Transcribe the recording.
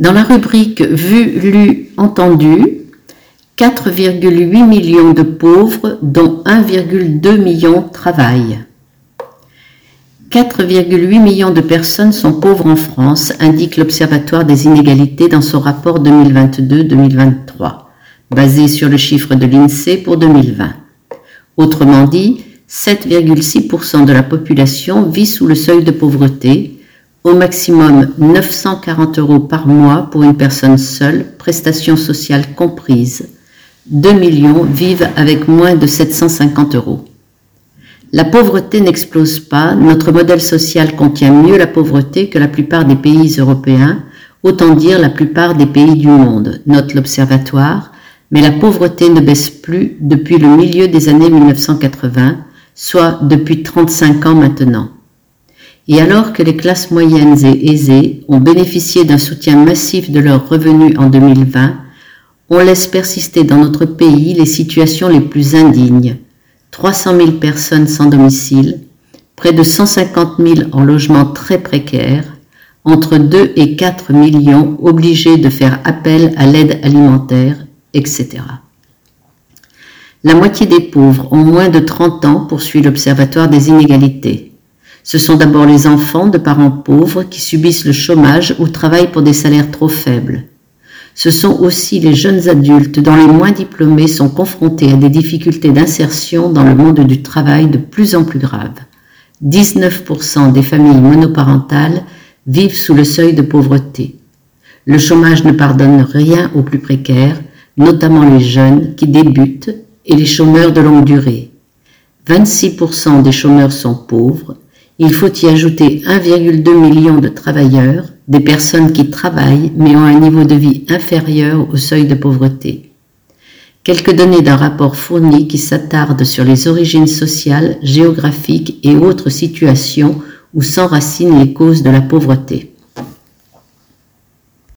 Dans la rubrique Vu, lu, entendu, 4,8 millions de pauvres, dont 1,2 million travaillent. 4,8 millions de personnes sont pauvres en France, indique l'Observatoire des inégalités dans son rapport 2022-2023, basé sur le chiffre de l'INSEE pour 2020. Autrement dit, 7,6% de la population vit sous le seuil de pauvreté, au maximum 940 euros par mois pour une personne seule, prestations sociales comprises. 2 millions vivent avec moins de 750 euros. La pauvreté n'explose pas, notre modèle social contient mieux la pauvreté que la plupart des pays européens, autant dire la plupart des pays du monde, note l'Observatoire, mais la pauvreté ne baisse plus depuis le milieu des années 1980, soit depuis 35 ans maintenant. Et alors que les classes moyennes et aisées ont bénéficié d'un soutien massif de leurs revenus en 2020, on laisse persister dans notre pays les situations les plus indignes, 300 000 personnes sans domicile, près de 150 000 en logement très précaire, entre 2 et 4 millions obligés de faire appel à l'aide alimentaire, etc. La moitié des pauvres ont moins de 30 ans, poursuit l'Observatoire des inégalités. Ce sont d'abord les enfants de parents pauvres qui subissent le chômage ou travaillent pour des salaires trop faibles ce sont aussi les jeunes adultes dont les moins diplômés sont confrontés à des difficultés d'insertion dans le monde du travail de plus en plus graves. 19% des familles monoparentales vivent sous le seuil de pauvreté. Le chômage ne pardonne rien aux plus précaires, notamment les jeunes qui débutent et les chômeurs de longue durée. 26% des chômeurs sont pauvres. Il faut y ajouter 1,2 million de travailleurs des personnes qui travaillent mais ont un niveau de vie inférieur au seuil de pauvreté. Quelques données d'un rapport fourni qui s'attarde sur les origines sociales, géographiques et autres situations où s'enracinent les causes de la pauvreté.